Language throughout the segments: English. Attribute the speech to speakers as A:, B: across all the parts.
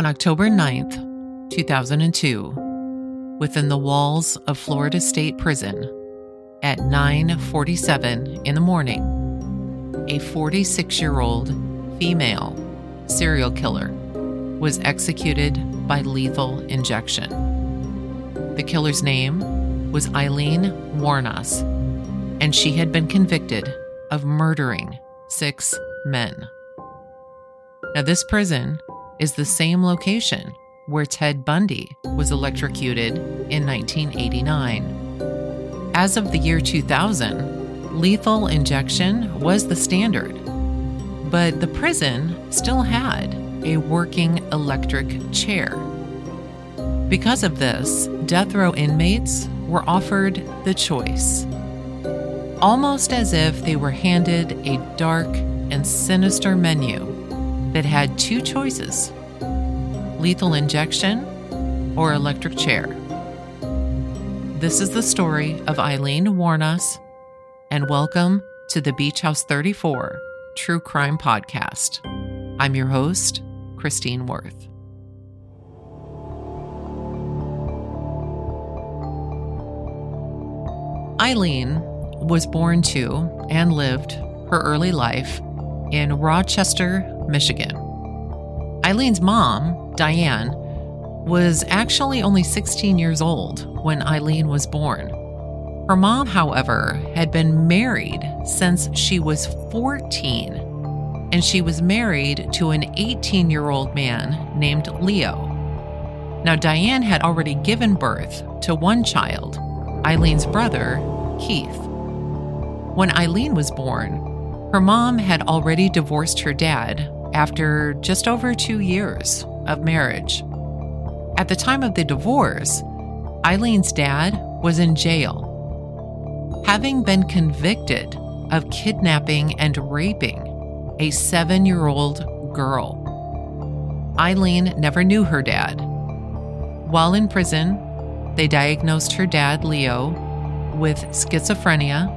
A: On October 9th, 2002, within the walls of Florida State Prison, at 9:47 in the morning, a 46-year-old female serial killer was executed by lethal injection. The killer's name was Aileen Wuornos, and she had been convicted of murdering six men. Now, this prison is the same location where Ted Bundy was electrocuted in 1989. As of the year 2000, lethal injection was the standard, but the prison still had a working electric chair. Because of this, death row inmates were offered the choice. Almost as if they were handed a dark and sinister menu that had two choices lethal injection or electric chair. This is the story of Aileen Wuornos, and welcome to the Beach House 34 True Crime Podcast. I'm your host, Christine Worth. Aileen was born to and lived her early life in Rochester, Michigan. Aileen's mom, Diane, was actually only 16 years old when Aileen was born. Her mom, however, had been married since she was 14, and she was married to an 18 year old man named Leo. Now, Diane had already given birth to one child, Aileen's brother, Keith. When Aileen was born, her mom had already divorced her dad after just over two years of marriage. At the time of the divorce, Aileen's dad was in jail, having been convicted of kidnapping and raping a seven year old girl. Aileen never knew her dad. While in prison, they diagnosed her dad, Leo, with schizophrenia,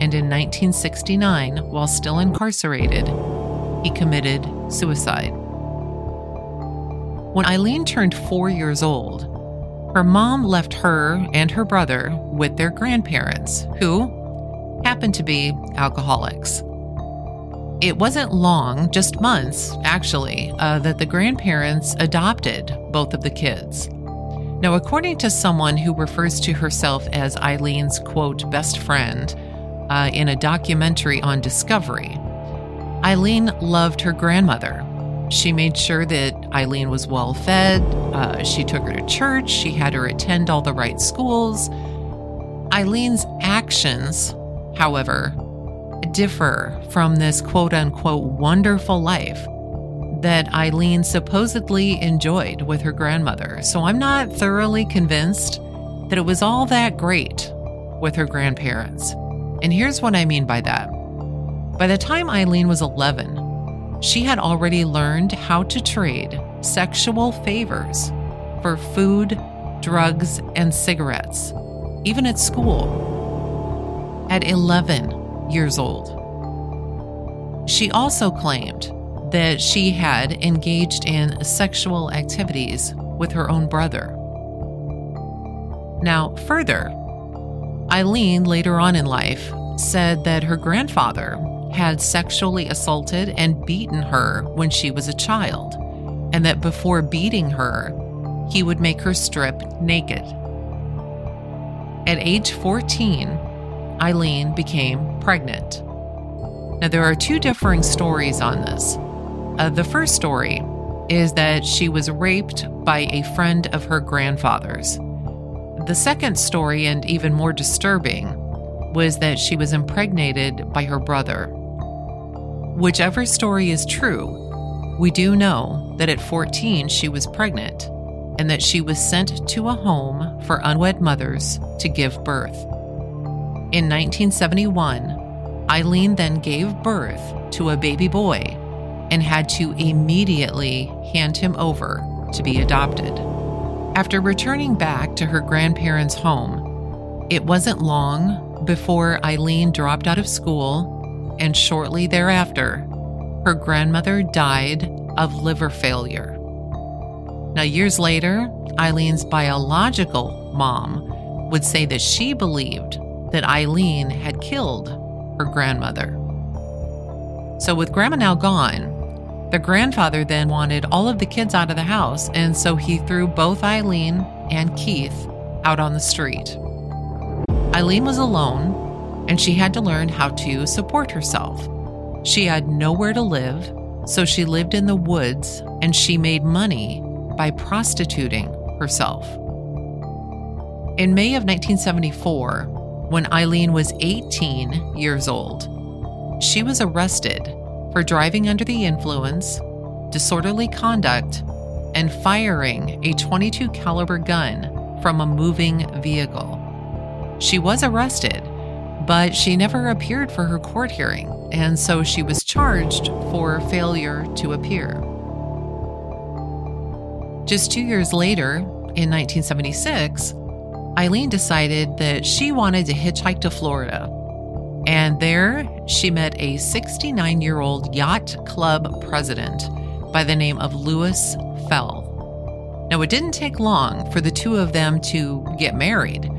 A: and in 1969, while still incarcerated, he committed suicide. When Aileen turned four years old, her mom left her and her brother with their grandparents, who happened to be alcoholics. It wasn't long, just months, actually, uh, that the grandparents adopted both of the kids. Now, according to someone who refers to herself as Aileen's quote, best friend, uh, in a documentary on Discovery, Aileen loved her grandmother. She made sure that Aileen was well fed. Uh, she took her to church. She had her attend all the right schools. Aileen's actions, however, differ from this quote unquote wonderful life that Aileen supposedly enjoyed with her grandmother. So I'm not thoroughly convinced that it was all that great with her grandparents. And here's what I mean by that. By the time Aileen was 11, she had already learned how to trade sexual favors for food, drugs, and cigarettes, even at school. At 11 years old. She also claimed that she had engaged in sexual activities with her own brother. Now, further, Aileen later on in life said that her grandfather had sexually assaulted and beaten her when she was a child, and that before beating her, he would make her strip naked. At age 14, Aileen became pregnant. Now, there are two differing stories on this. Uh, the first story is that she was raped by a friend of her grandfather's. The second story, and even more disturbing, was that she was impregnated by her brother. Whichever story is true, we do know that at 14 she was pregnant and that she was sent to a home for unwed mothers to give birth. In 1971, Aileen then gave birth to a baby boy and had to immediately hand him over to be adopted. After returning back to her grandparents' home, it wasn't long before Aileen dropped out of school and shortly thereafter, her grandmother died of liver failure. Now, years later, Aileen's biological mom would say that she believed that Aileen had killed her grandmother. So, with grandma now gone, the grandfather then wanted all of the kids out of the house, and so he threw both Aileen and Keith out on the street. Aileen was alone, and she had to learn how to support herself. She had nowhere to live, so she lived in the woods and she made money by prostituting herself. In May of 1974, when Aileen was 18 years old, she was arrested for driving under the influence, disorderly conduct, and firing a 22 caliber gun from a moving vehicle. She was arrested, but she never appeared for her court hearing, and so she was charged for failure to appear. Just two years later, in 1976, Aileen decided that she wanted to hitchhike to Florida. And there, she met a 69 year old yacht club president by the name of Lewis Fell. Now, it didn't take long for the two of them to get married,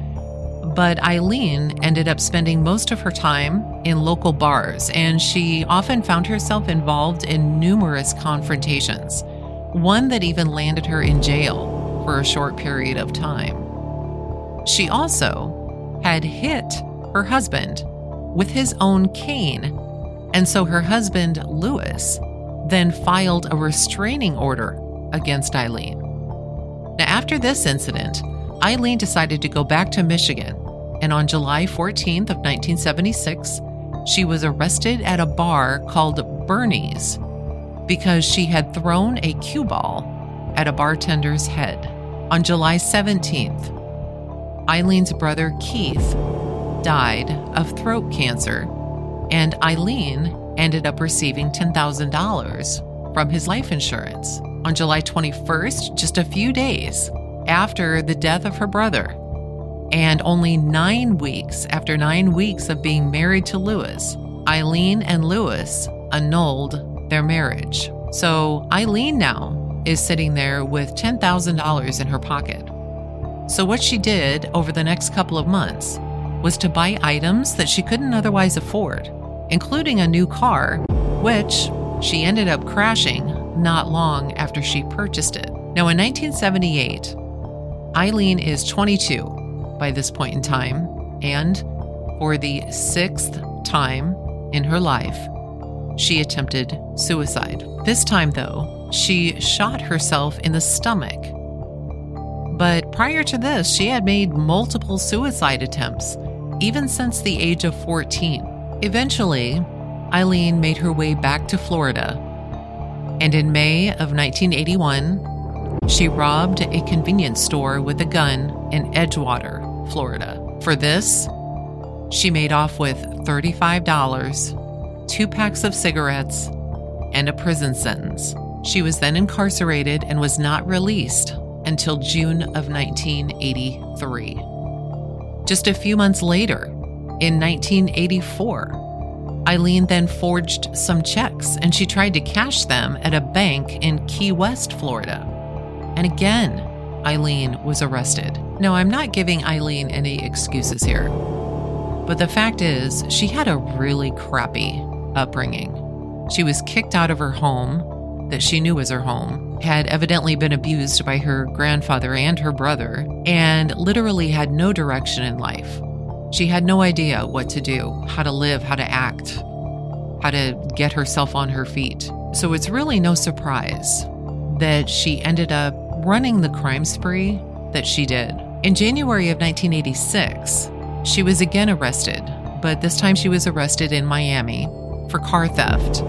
A: but Aileen ended up spending most of her time in local bars, and she often found herself involved in numerous confrontations one that even landed her in jail for a short period of time. She also had hit her husband with his own cane, and so her husband, Lewis, then filed a restraining order against Aileen. Now, after this incident, Aileen decided to go back to Michigan, and on July 14th of 1976, she was arrested at a bar called Bernie's because she had thrown a cue ball at a bartender's head. On July 17th, Aileen's brother Keith died of throat cancer, and Aileen ended up receiving $10,000 from his life insurance. On July 21st, just a few days after the death of her brother, and only nine weeks after nine weeks of being married to Lewis, Aileen and Lewis annulled their marriage. So Aileen now is sitting there with $10,000 in her pocket. So, what she did over the next couple of months was to buy items that she couldn't otherwise afford, including a new car, which she ended up crashing not long after she purchased it. Now, in 1978, Aileen is 22 by this point in time, and for the sixth time in her life, she attempted suicide. This time, though, she shot herself in the stomach. But prior to this, she had made multiple suicide attempts, even since the age of 14. Eventually, Aileen made her way back to Florida. And in May of 1981, she robbed a convenience store with a gun in Edgewater, Florida. For this, she made off with $35 two packs of cigarettes, and a prison sentence. She was then incarcerated and was not released until June of 1983. Just a few months later, in 1984, Aileen then forged some checks and she tried to cash them at a bank in Key West, Florida. And again, Aileen was arrested. Now, I'm not giving Aileen any excuses here, but the fact is, she had a really crappy upbringing. She was kicked out of her home, that she knew was her home, had evidently been abused by her grandfather and her brother, and literally had no direction in life. She had no idea what to do, how to live, how to act, how to get herself on her feet. So it's really no surprise that she ended up running the crime spree that she did. In January of 1986, she was again arrested, but this time she was arrested in Miami for car theft,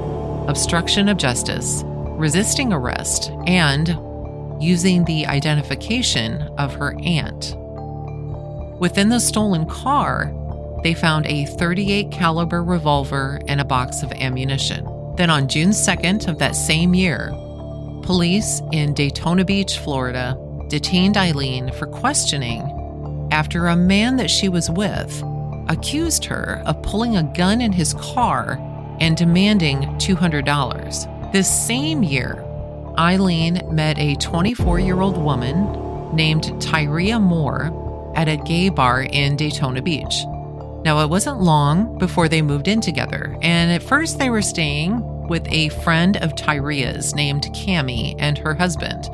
A: obstruction of justice, resisting arrest, and using the identification of her aunt. Within the stolen car, they found a 38 caliber revolver and a box of ammunition. Then on June 2nd of that same year, police in Daytona Beach, Florida, detained Aileen for questioning after a man that she was with accused her of pulling a gun in his car and demanding $200. This same year, Aileen met a 24 year old woman named Tyria Moore at a gay bar in Daytona Beach. Now, it wasn't long before they moved in together, and at first they were staying with a friend of Tyria's named Cami and her husband.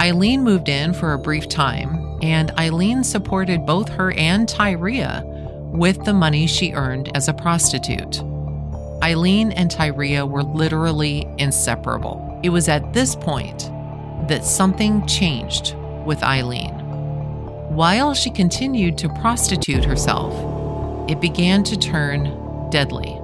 A: Aileen moved in for a brief time, and Aileen supported both her and Tyria with the money she earned as a prostitute. Aileen and Tyria were literally inseparable. It was at this point that something changed with Aileen. While she continued to prostitute herself, it began to turn deadly.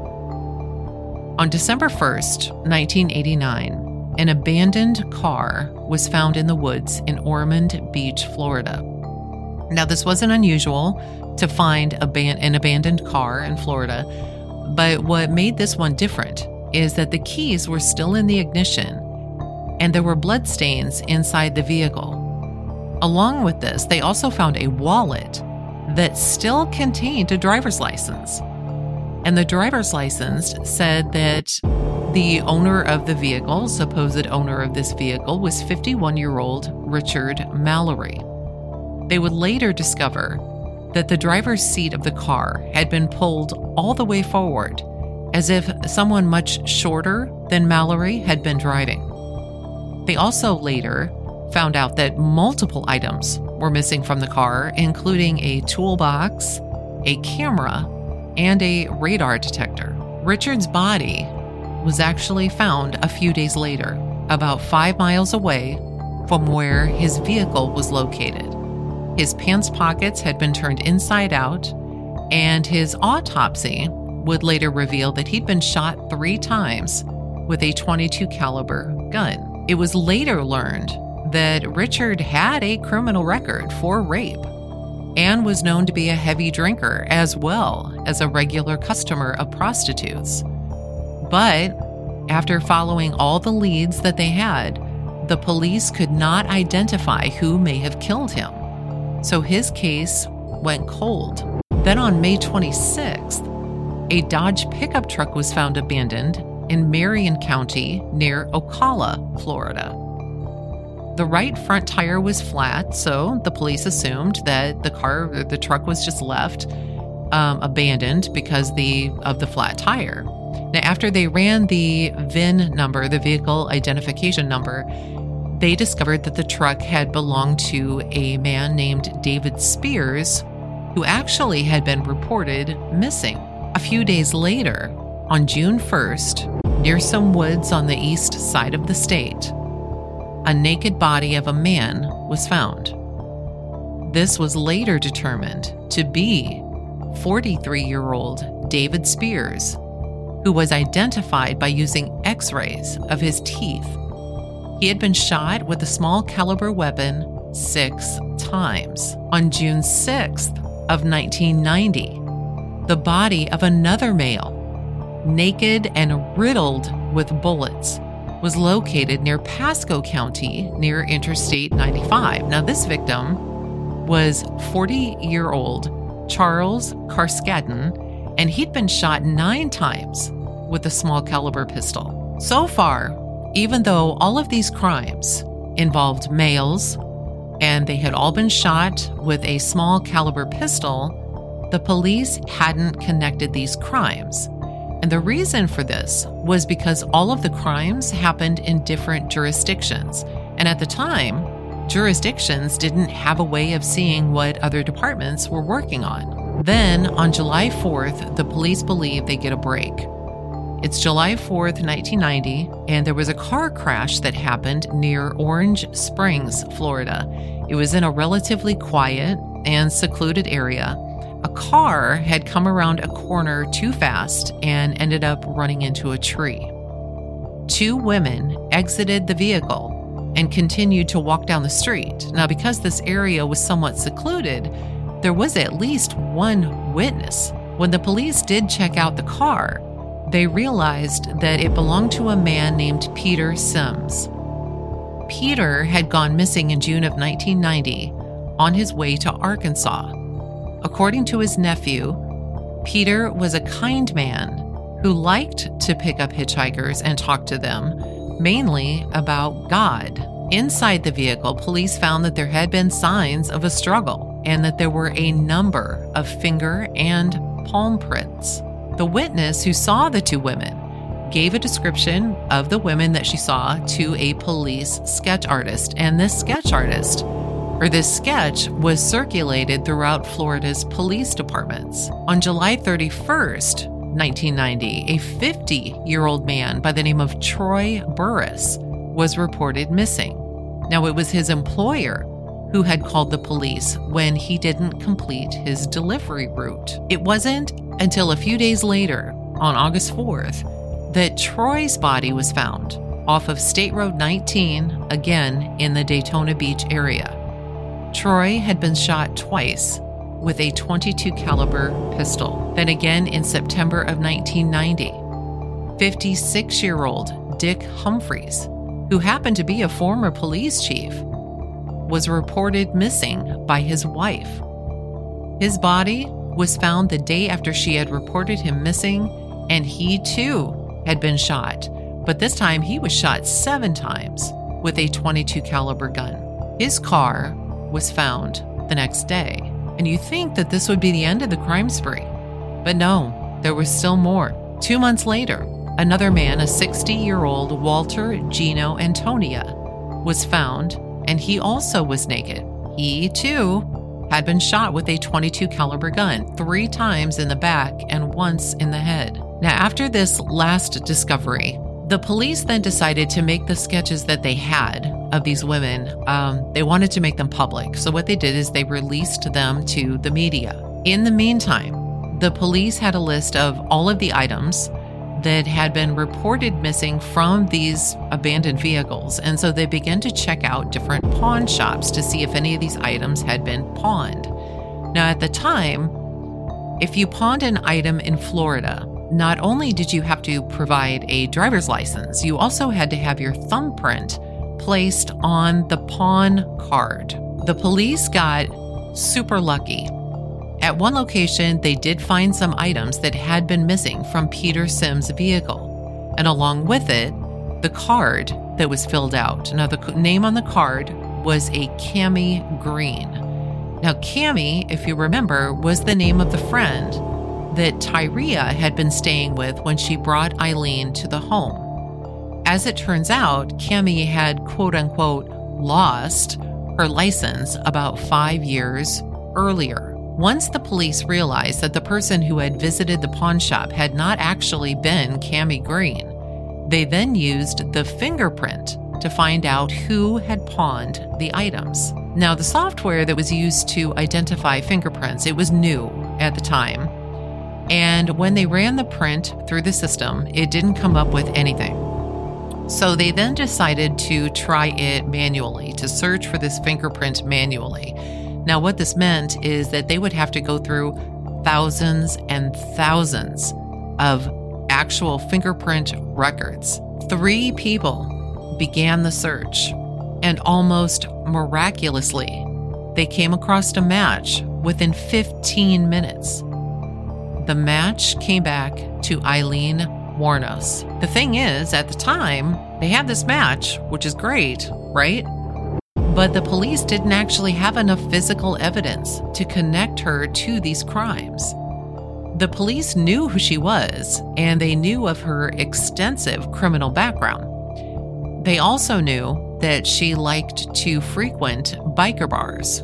A: On December 1st, 1989, an abandoned car was found in the woods in Ormond Beach, Florida. Now, this wasn't unusual to find an abandoned car in Florida, but what made this one different is that the keys were still in the ignition and there were bloodstains inside the vehicle. Along with this, they also found a wallet that still contained a driver's license. And the driver's license said that the owner of the vehicle, supposed owner of this vehicle, was 51 year old Richard Mallory. They would later discover that the driver's seat of the car had been pulled all the way forward, as if someone much shorter than Mallory had been driving. They also later found out that multiple items were missing from the car, including a toolbox, a camera, and a radar detector. Richard's body was actually found a few days later, about five miles away from where his vehicle was located. His pants pockets had been turned inside out, and his autopsy would later reveal that he'd been shot three times with a 22 caliber gun. It was later learned that Richard had a criminal record for rape and was known to be a heavy drinker as well as a regular customer of prostitutes. But after following all the leads that they had, the police could not identify who may have killed him. So his case went cold. Then on May 26th, a Dodge pickup truck was found abandoned in Marion County near Ocala, Florida. The right front tire was flat, so the police assumed that the car, the truck was just left um, abandoned because the of the flat tire. Now, after they ran the VIN number, the vehicle identification number, they discovered that the truck had belonged to a man named David Spears, who actually had been reported missing. A few days later, on June 1st, near some woods on the east side of the state, a naked body of a man was found. This was later determined to be 43 year old David Spears, who was identified by using x rays of his teeth. He had been shot with a small caliber weapon six times. On June 6th of 1990, the body of another male, naked and riddled with bullets, was located near Pasco County near Interstate 95. Now, this victim was 40 year old Charles Carskadden, and he'd been shot nine times with a small caliber pistol. So far, even though all of these crimes involved males and they had all been shot with a small caliber pistol, the police hadn't connected these crimes. And the reason for this was because all of the crimes happened in different jurisdictions. And at the time, jurisdictions didn't have a way of seeing what other departments were working on. Then, on July 4th, the police believe they get a break. It's July 4th, 1990, and there was a car crash that happened near Orange Springs, Florida. It was in a relatively quiet and secluded area car had come around a corner too fast and ended up running into a tree. Two women exited the vehicle and continued to walk down the street. Now, because this area was somewhat secluded, there was at least one witness. When the police did check out the car, they realized that it belonged to a man named Peter Siems. Peter had gone missing in June of 1990 on his way to Arkansas. According to his nephew, Peter was a kind man who liked to pick up hitchhikers and talk to them, mainly about God. Inside the vehicle, police found that there had been signs of a struggle and that there were a number of finger and palm prints. The witness who saw the two women gave a description of the women that she saw to a police sketch artist, and this sketch artist or this sketch was circulated throughout Florida's police departments. On July 31st, 1990, a 50 year old man by the name of Troy Burris was reported missing. Now, it was his employer who had called the police when he didn't complete his delivery route. It wasn't until a few days later, on August 4th, that Troy's body was found off of State Road 19, again in the Daytona Beach area. Troy had been shot twice with a 22 caliber pistol. Then again in September of 1990, 56-year-old Dick Humphreys, who happened to be a former police chief, was reported missing by his wife. His body was found the day after she had reported him missing, and he too had been shot, but this time he was shot 7 times with a 22 caliber gun. His car was found the next day. And you think that this would be the end of the crime spree. But no, there was still more. Two months later, another man, a 60 year old Walter Gino Antonio, was found, and he also was naked. He, too, had been shot with a 22 caliber gun, three times in the back and once in the head. Now, after this last discovery, the police then decided to make the sketches that they had of these women, um, they wanted to make them public. So, what they did is they released them to the media. In the meantime, the police had a list of all of the items that had been reported missing from these abandoned vehicles. And so they began to check out different pawn shops to see if any of these items had been pawned. Now, at the time, if you pawned an item in Florida, not only did you have to provide a driver's license, you also had to have your thumbprint placed on the pawn card. The police got super lucky. At one location, they did find some items that had been missing from Peter Siems' vehicle, and along with it, the card that was filled out. Now, the name on the card was a Cami Green. Now, Cami, if you remember, was the name of the friend that Tyria had been staying with when she brought Aileen to the home. As it turns out, Cami had quote unquote lost her license about five years earlier. Once the police realized that the person who had visited the pawn shop had not actually been Cami Green, they then used the fingerprint to find out who had pawned the items. Now, the software that was used to identify fingerprints, it was new at the time. And when they ran the print through the system, it didn't come up with anything. So they then decided to try it manually, to search for this fingerprint manually. Now, what this meant is that they would have to go through thousands and thousands of actual fingerprint records. Three people began the search, and almost miraculously, they came across a match within 15 minutes. The match came back to Aileen Wuornos. The thing is, at the time, they had this match, which is great, right? But the police didn't actually have enough physical evidence to connect her to these crimes. The police knew who she was, and they knew of her extensive criminal background. They also knew that she liked to frequent biker bars.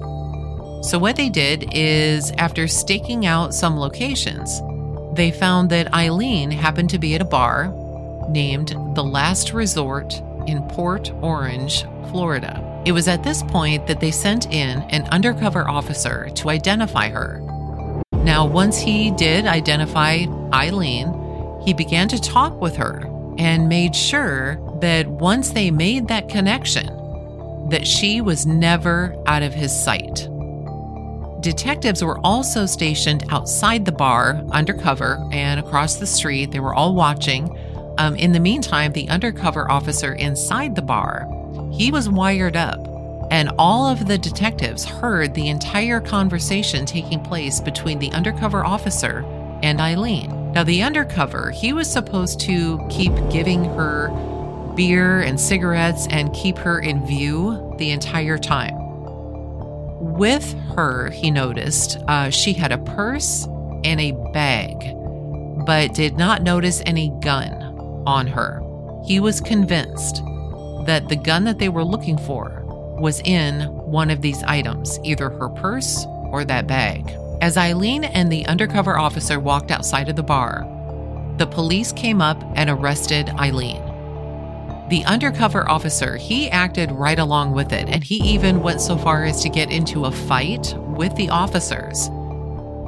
A: So, what they did is, after staking out some locations, they found that Aileen happened to be at a bar named The Last Resort in Port Orange, Florida. It was at this point that they sent in an undercover officer to identify her. Now, once he did identify Aileen, he began to talk with her and made sure that once they made that connection, that she was never out of his sight. Detectives were also stationed outside the bar, undercover, and across the street. They were all watching. Um, in the meantime, the undercover officer inside the bar, he was wired up, and all of the detectives heard the entire conversation taking place between the undercover officer and Aileen. Now, the undercover, he was supposed to keep giving her beer and cigarettes and keep her in view the entire time. With her, he noticed uh, she had a purse and a bag, but did not notice any gun on her. He was convinced that the gun that they were looking for was in one of these items, either her purse or that bag. As Aileen and the undercover officer walked outside of the bar, the police came up and arrested Aileen. The undercover officer, he acted right along with it, and he even went so far as to get into a fight with the officers,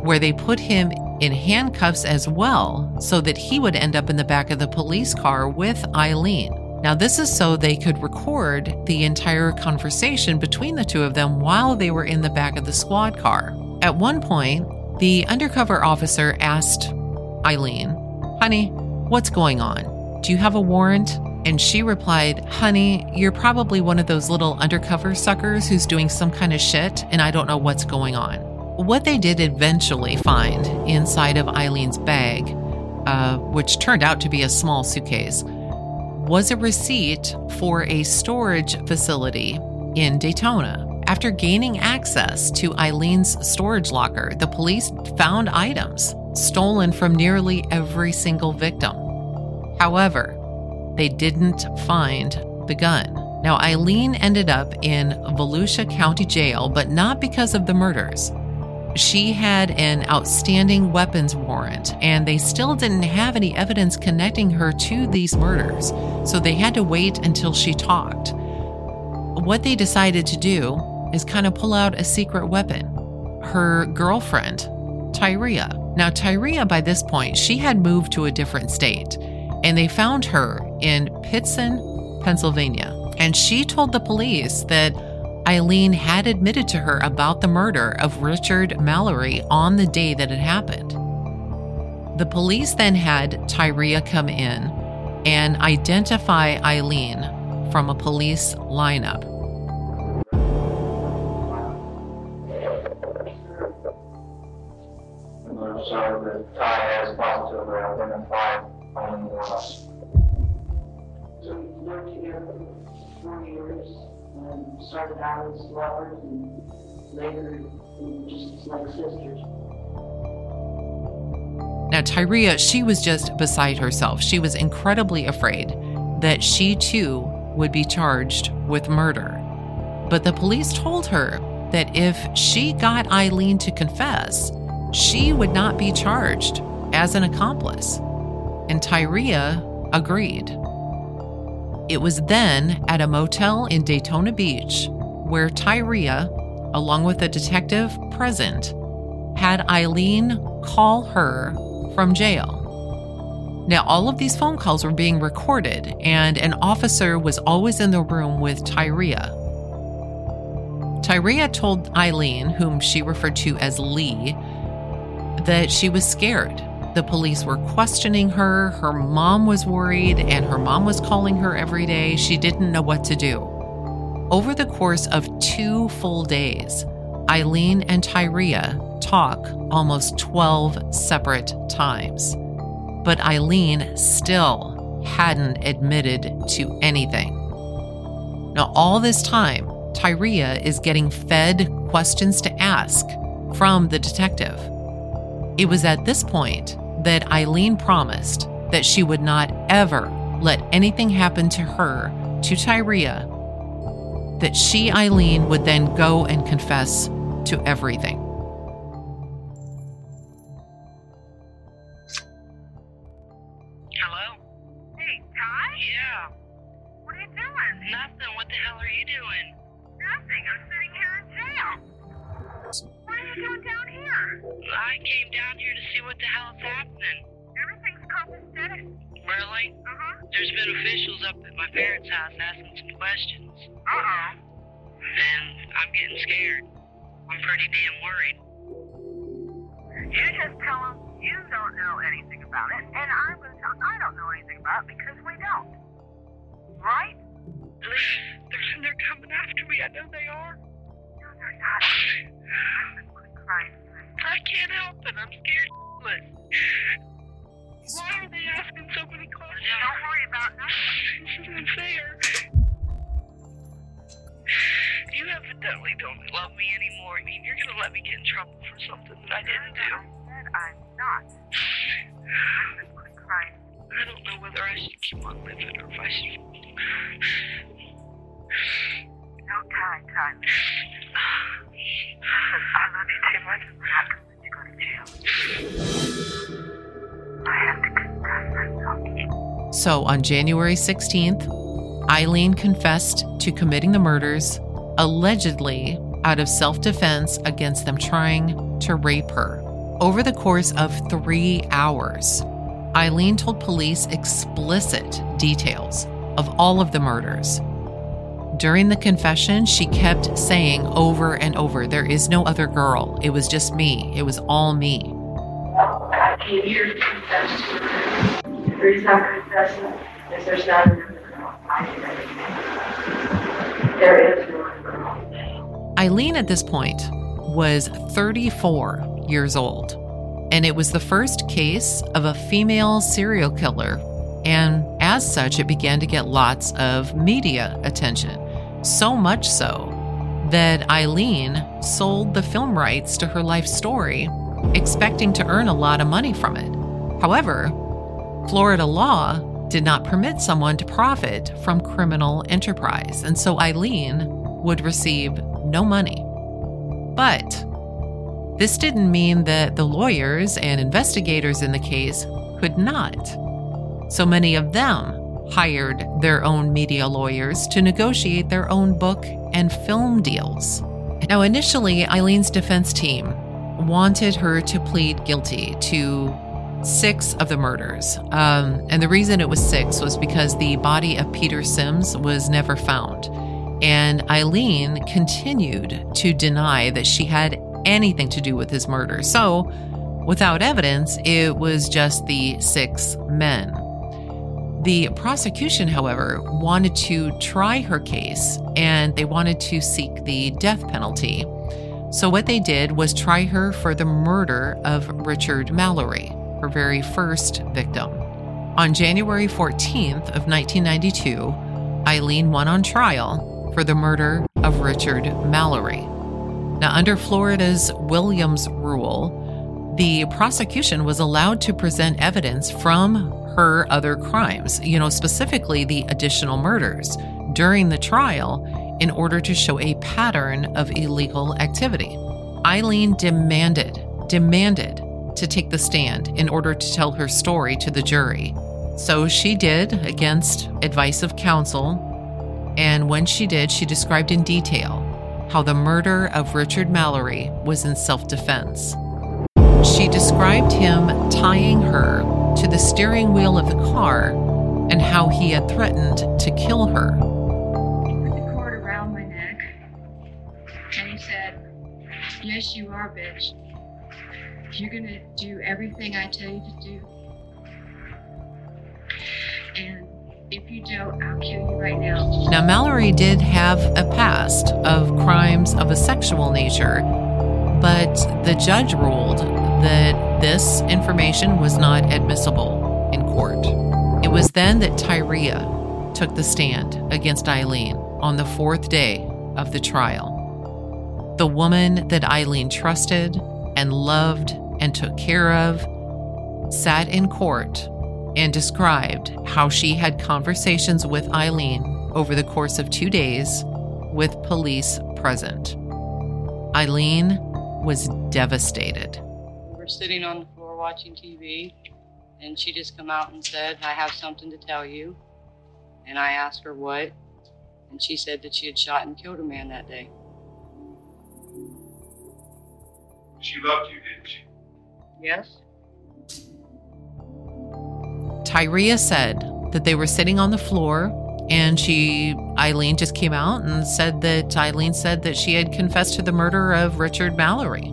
A: where they put him in handcuffs as well so that he would end up in the back of the police car with Aileen. Now, this is so they could record the entire conversation between the two of them while they were in the back of the squad car. At one point, the undercover officer asked Aileen, Honey, what's going on? Do you have a warrant? And she replied, Honey, you're probably one of those little undercover suckers who's doing some kind of shit, and I don't know what's going on. What they did eventually find inside of Aileen's bag, uh, which turned out to be a small suitcase, was a receipt for a storage facility in Daytona. After gaining access to Aileen's storage locker, the police found items stolen from nearly every single victim. However, they didn't find the gun. Now, Aileen ended up in Volusia County Jail, but not because of the murders. She had an outstanding weapons warrant, and they still didn't have any evidence connecting her to these murders, so they had to wait until she talked. What they decided to do is kind of pull out a secret weapon her girlfriend, Tyria. Now, Tyria, by this point, she had moved to a different state, and they found her in Pittston, Pennsylvania. And she told the police that Aileen had admitted to her about the murder of Richard Mallory on the day that it happened. The police then had Tyria come in and identify Aileen from a police lineup.
B: Started out as lovers and later just like sisters.
A: Now, Tyria, she was just beside herself. She was incredibly afraid that she too would be charged with murder. But the police told her that if she got Aileen to confess, she would not be charged as an accomplice. And Tyria agreed. It was then at a motel in Daytona Beach where Tyria, along with a detective present, had Aileen call her from jail. Now, all of these phone calls were being recorded, and an officer was always in the room with Tyria. Tyria told Aileen, whom she referred to as Lee, that she was scared. The police were questioning her, her mom was worried, and her mom was calling her every day. She didn't know what to do. Over the course of two full days, Aileen and Tyria talk almost 12 separate times. But Aileen still hadn't admitted to anything. Now, all this time, Tyria is getting fed questions to ask from the detective. It was at this point that Aileen promised that she would not ever let anything happen to her, to Tyria, that she, Aileen, would then go and confess to everything.
C: There's been officials up at my parents' house asking some questions.
D: Uh-uh.
C: And I'm getting scared. I'm pretty damn worried.
D: You just tell them you don't know anything about it, and I'm going to tell them I don't know anything about it because we don't. Right?
C: Please, they're, they're coming after me. I know they are.
D: No, they're not. Listen, quit crying.
C: I can't help it. I'm scared. Why are they asking so many questions?
D: Don't worry about nothing.
C: This isn't fair. You evidently don't love me anymore. I mean, you're gonna let me get in trouble for something that I didn't do.
D: I said I'm not. Listen, quit crying.
C: I don't know whether I should keep on living or if I should.
D: No time, time. I love you too much. What happens when you go to jail?
A: So on January 16th, Aileen confessed to committing the murders, allegedly out of self defense against them trying to rape her. Over the course of three hours, Aileen told police explicit details of all of the murders. During the confession, she kept saying over and over, There is no other girl. It was just me. It was all me.
B: I came here to confess to her. The reason I'm confessing is there's not. I. There is no.
A: Aileen at this point was 34 years old, and it was the first case of a female serial killer. And as such, it began to get lots of media attention. So much so that Aileen sold the film rights to her life story, expecting to earn a lot of money from it. However, Florida law did not permit someone to profit from criminal enterprise, and so Aileen would receive no money. But this didn't mean that the lawyers and investigators in the case could not. So many of them hired their own media lawyers to negotiate their own book and film deals. Now, initially, Aileen's defense team wanted her to plead guilty to six of the murders. Um, and the reason it was six was because the body of Peter Siems was never found. And Aileen continued to deny that she had anything to do with his murder. So, without evidence, it was just the six men. The prosecution, however, wanted to try her case and they wanted to seek the death penalty. So, what they did was try her for the murder of Richard Mallory, her very first victim. On January 14th of 1992, Aileen went on trial for the murder of Richard Mallory. Now, under Florida's Williams rule, the prosecution was allowed to present evidence from her other crimes, you know, specifically the additional murders, during the trial in order to show a pattern of illegal activity. Aileen demanded, demanded to take the stand in order to tell her story to the jury. So she did against advice of counsel. And when she did, she described in detail how the murder of Richard Mallory was in self defense. She described him tying her to the steering wheel of the car and how he had threatened to kill her.
E: Yes, you are, bitch. You're gonna do everything I tell you to do. And if you don't, I'll kill you right now.
A: Now, Mallory did have a past of crimes of a sexual nature, but the judge ruled that this information was not admissible in court. It was then that Tyria took the stand against Aileen on the fourth day of the trial. The woman that Aileen trusted and loved and took care of sat in court and described how she had conversations with Aileen over the course of two days with police present. Aileen was devastated.
F: We were sitting on the floor watching TV, and she just come out and said, I have something to tell you. And I asked her what, and she said that she had shot and killed a man that day.
G: She loved you, didn't she?
F: Yes?
A: Tyria said that they were sitting on the floor and she Aileen just came out and said that Aileen said that she had confessed to the murder of Richard Mallory.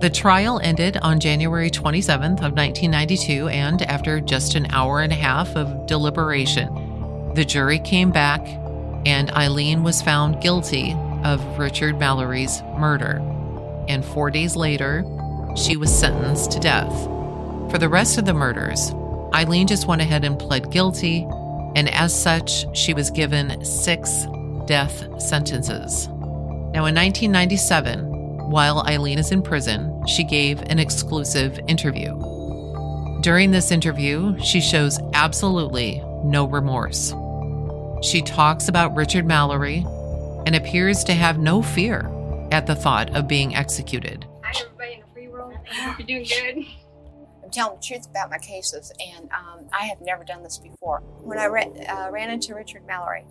A: The trial ended on January 27th of 1992 and after just an hour and a half of deliberation, the jury came back and Aileen was found guilty of Richard Mallory's murder. And 4 days later, she was sentenced to death. For the rest of the murders, Aileen just went ahead and pled guilty, and as such, she was given six death sentences. Now, in 1997, while Aileen is in prison, she gave an exclusive interview. During this interview, she shows absolutely no remorse. She talks about Richard Mallory and appears to have no fear at the thought of being executed.
E: Hi, everybody in the free world. I hope you're doing good.
H: I'm telling the truth about my cases, and um, I have never done this before. When I ran, uh, ran into Richard Mallory,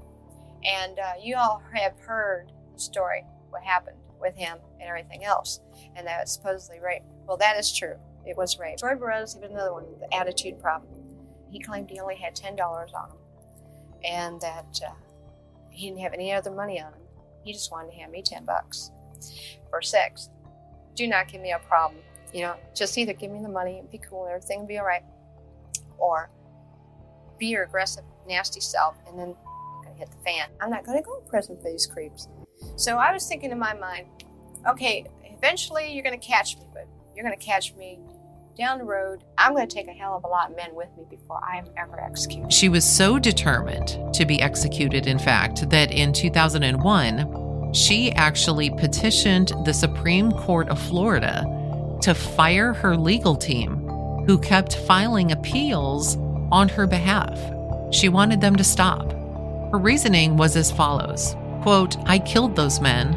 H: and uh, you all have heard the story, what happened with him and everything else, and that was supposedly rape. Well, that is true. It was rape. Troy Burress' even another one, the attitude problem. He claimed he only had $10 on him, and that uh, he didn't have any other money on him. He just wanted to hand me 10 bucks for sex. Do not give me a problem. You know, just either give me the money and be cool everything will be all right, or be your aggressive, nasty self, and then I'm gonna hit the fan. I'm not gonna go to prison for these creeps. So I was thinking in my mind, okay, eventually you're gonna catch me, but you're gonna catch me down the road. I'm gonna take a hell of a lot of men with me before I'm ever executed.
A: She was so determined to be executed, in fact, that in 2001, she actually petitioned the Supreme Court of Florida to fire her legal team, who kept filing appeals on her behalf. She wanted them to stop. Her reasoning was as follows quote, I killed those men,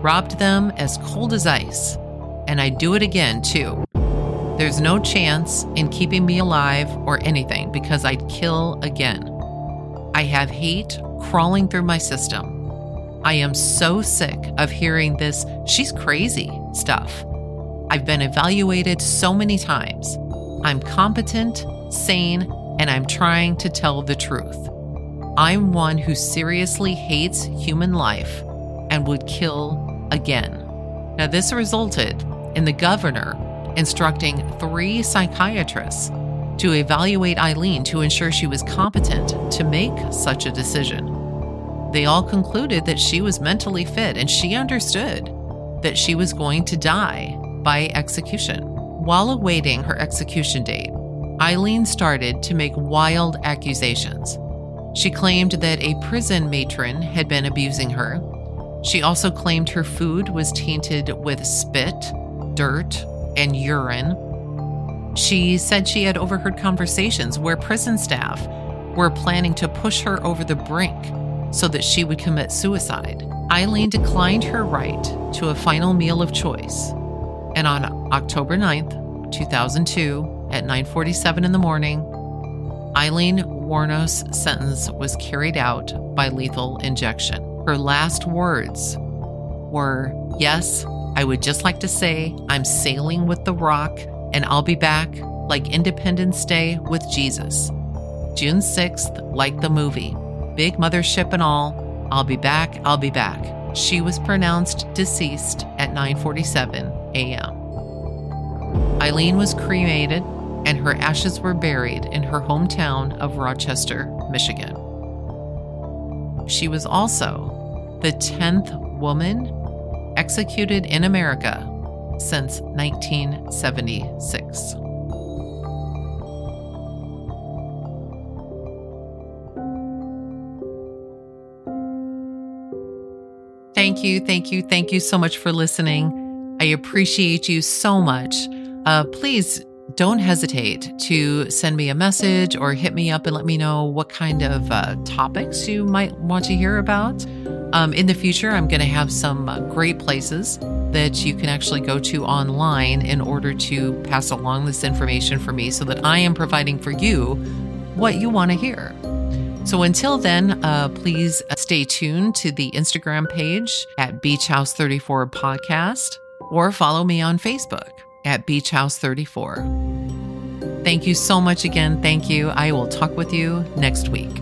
A: robbed them as cold as ice, and I'd do it again too. There's no chance in keeping me alive or anything because I'd kill again. I have hate crawling through my system. I am so sick of hearing this she's crazy stuff. I've been evaluated so many times. I'm competent, sane, and I'm trying to tell the truth. I'm one who seriously hates human life and would kill again. Now, this resulted in the governor instructing three psychiatrists to evaluate Aileen to ensure she was competent to make such a decision. They all concluded that she was mentally fit and she understood that she was going to die by execution. While awaiting her execution date, Aileen started to make wild accusations. She claimed that a prison matron had been abusing her. She also claimed her food was tainted with spit, dirt, and urine. She said she had overheard conversations where prison staff were planning to push her over the brink so that she would commit suicide. Aileen declined her right to a final meal of choice and on October 9th, 2002, at 9:47 in the morning, Aileen Wuornos' sentence was carried out by lethal injection. Her last words were, "Yes, I would just like to say I'm sailing with the rock and I'll be back like Independence Day with Jesus. June 6th, like the movie. Big mothership and all. I'll be back, I'll be back." She was pronounced deceased at 9:47 a.m. Aileen was cremated and her ashes were buried in her hometown of Rochester, Michigan. She was also the 10th woman executed in America since 1976. Thank you, thank you, thank you so much for listening. I appreciate you so much. Uh, please don't hesitate to send me a message or hit me up and let me know what kind of uh, topics you might want to hear about. Um, in the future, I'm going to have some uh, great places that you can actually go to online in order to pass along this information for me so that I am providing for you what you want to hear. So until then, uh, please stay tuned to the Instagram page at Beach House 34 Podcast or follow me on Facebook at Beach House 34. Thank you so much again. Thank you. I will talk with you next week.